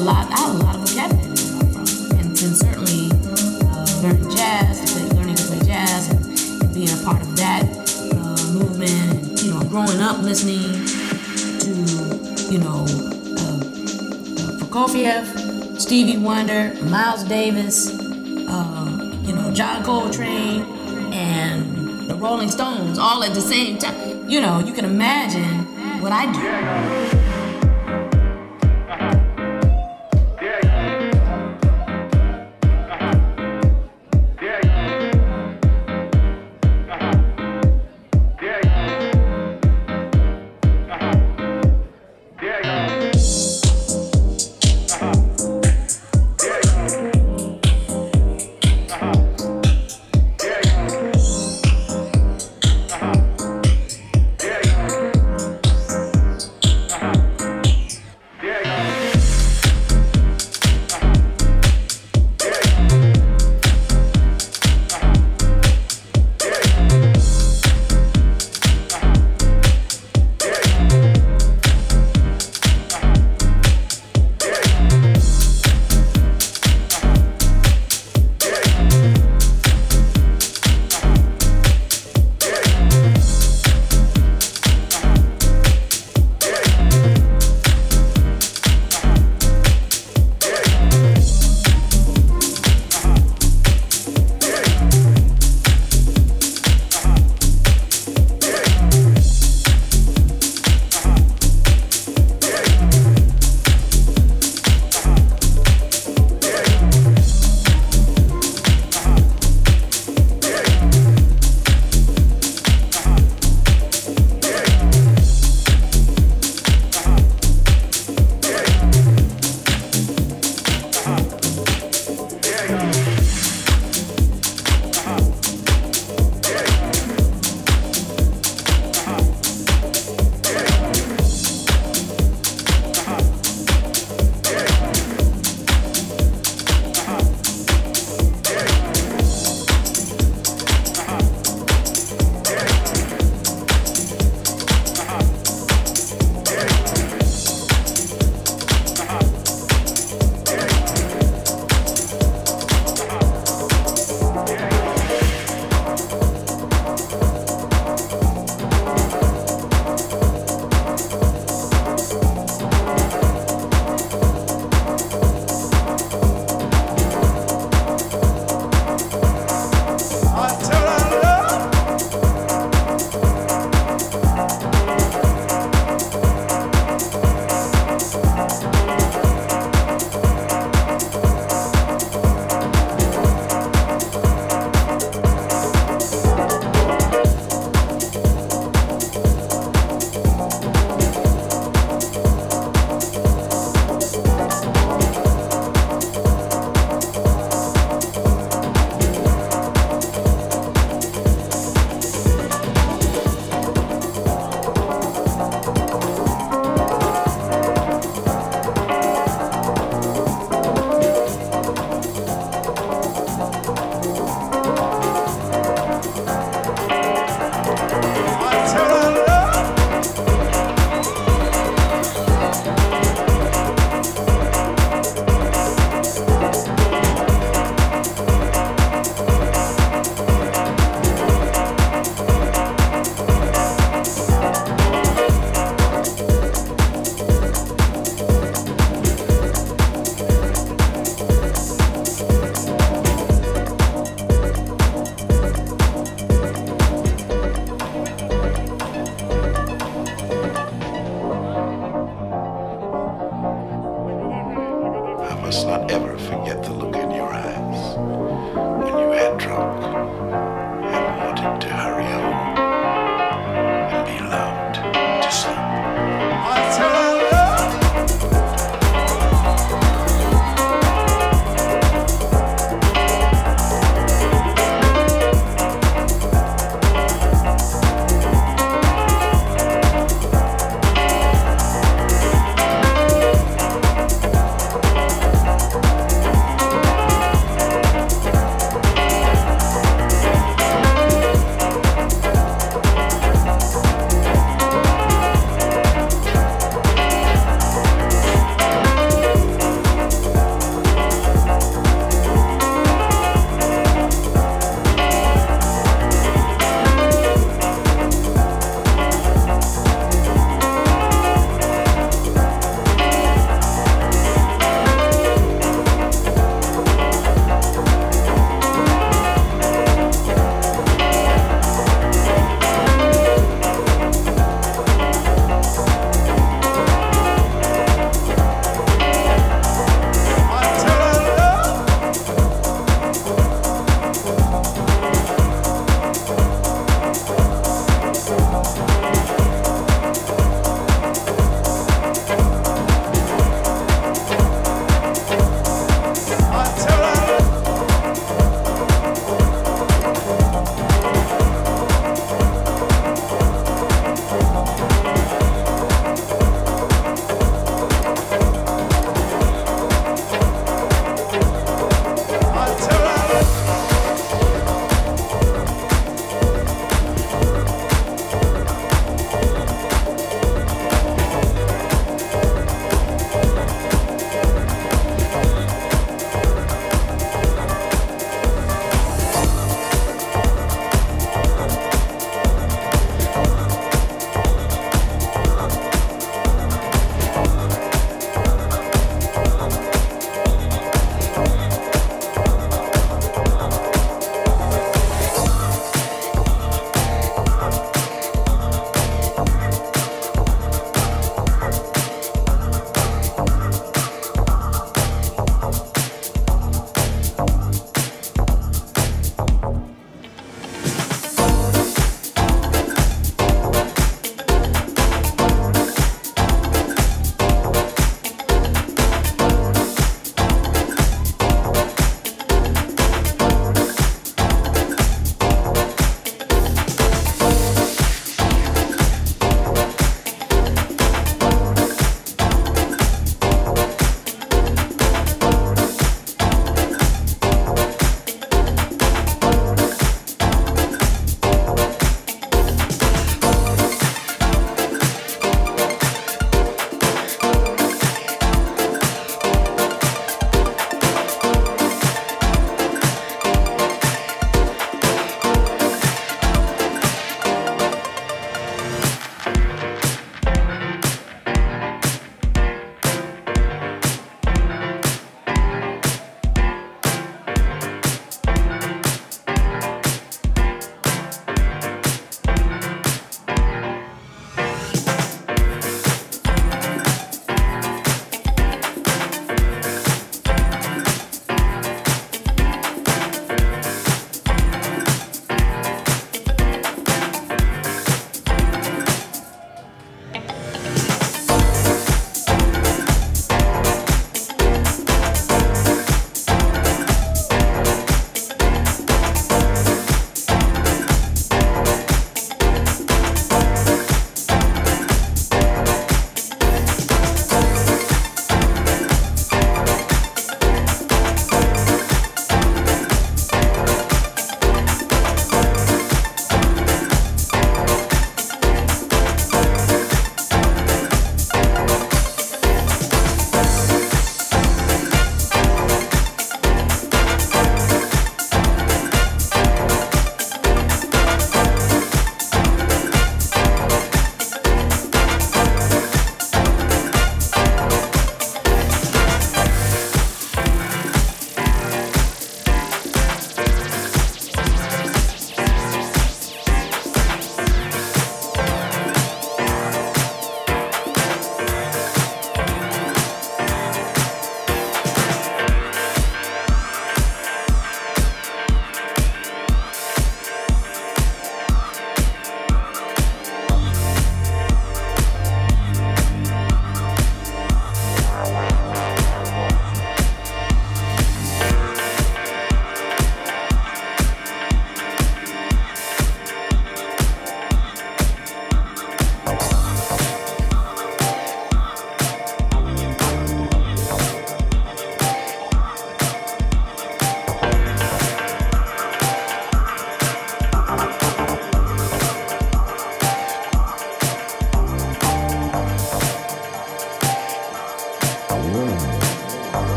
a lot, I had a lot of vocabulary to draw from, and, and certainly uh, learning jazz, learning to play jazz, and, and being a part of that uh, movement. You know, growing up listening to, you know, uh, uh Prokofiev, Stevie Wonder, Miles Davis, uh, you know, John Coltrane, and the Rolling Stones all at the same time. You know, you can imagine what I do.